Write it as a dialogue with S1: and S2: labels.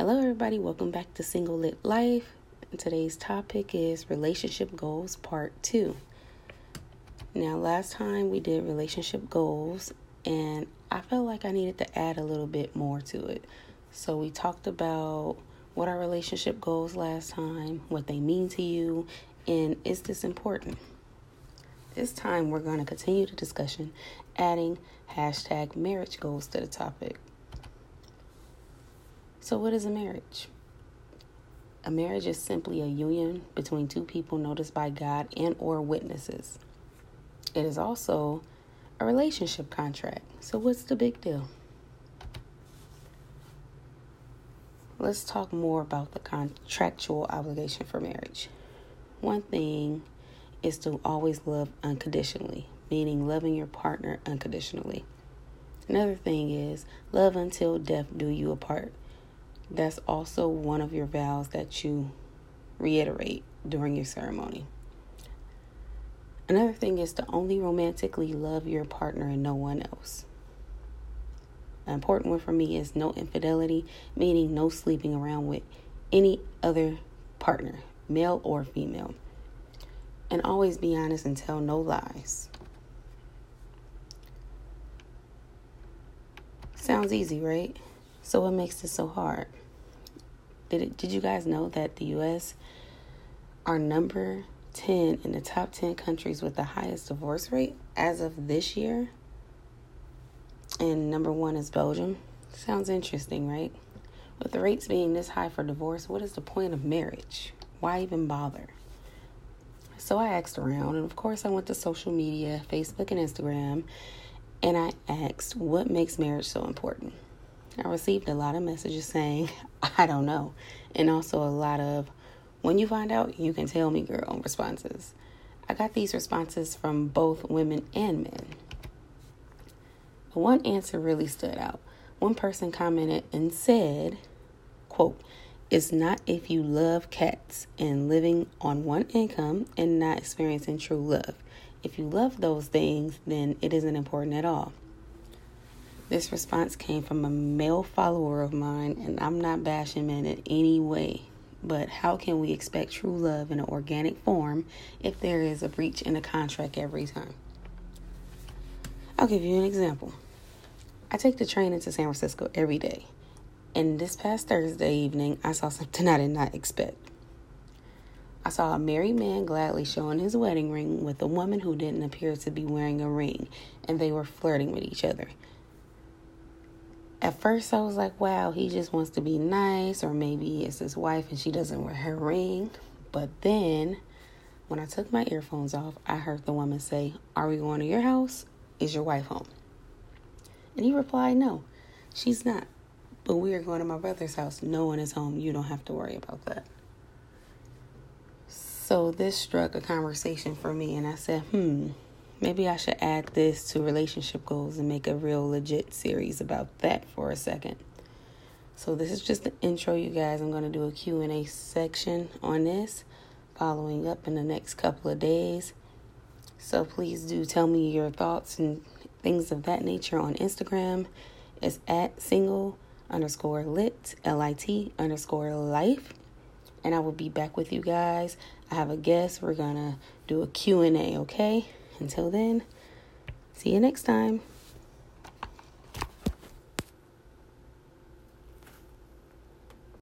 S1: Hello, everybody. Welcome back to Single Lit Life. Today's topic is relationship goals part two. Now, last time we did relationship goals, and I felt like I needed to add a little bit more to it. So, we talked about what our relationship goals last time, what they mean to you, and is this important? This time, we're going to continue the discussion, adding hashtag marriage goals to the topic. So, what is a marriage? A marriage is simply a union between two people noticed by God and or witnesses. It is also a relationship contract. So, what's the big deal? Let's talk more about the contractual obligation for marriage. One thing is to always love unconditionally, meaning loving your partner unconditionally. Another thing is love until death do you apart, that's also one of your vows that you reiterate during your ceremony. Another thing is to only romantically love your partner and no one else. An important one for me is no infidelity, meaning no sleeping around with any other partner, male or female. And always be honest and tell no lies. Sounds easy, right? So, what makes this so hard? Did it, did you guys know that the U.S. are number 10 in the top 10 countries with the highest divorce rate as of this year? And number one is Belgium. Sounds interesting, right? With the rates being this high for divorce, what is the point of marriage? Why even bother? So I asked around, and of course, I went to social media, Facebook and Instagram, and I asked, what makes marriage so important? I received a lot of messages saying, I don't know. And also a lot of, when you find out, you can tell me, girl, responses. I got these responses from both women and men. One answer really stood out. One person commented and said, quote, it's not if you love cats and living on one income and not experiencing true love. If you love those things, then it isn't important at all. This response came from a male follower of mine, and I'm not bashing men in any way. But how can we expect true love in an organic form if there is a breach in a contract every time? I'll give you an example. I take the train into San Francisco every day, and this past Thursday evening, I saw something I did not expect. I saw a married man gladly showing his wedding ring with a woman who didn't appear to be wearing a ring, and they were flirting with each other at first I was like, wow, he just wants to be nice, or maybe it's his wife and she doesn't wear her ring. But then when I took my earphones off, I heard the woman say, Are we going to your house? Is your wife home? And he replied, No, she's not. But we are going to my brother's house. No one is home. You don't have to worry about that. So this struck a conversation for me, and I said, Hmm, Maybe I should add this to relationship goals and make a real legit series about that for a second. So this is just the intro, you guys. I'm going to do a Q&A section on this following up in the next couple of days. So please do tell me your thoughts and things of that nature on Instagram. It's at single underscore lit, L-I-T underscore life. And I will be back with you guys. I have a guest. We're going to do a Q&A, okay? Until then, see you next time.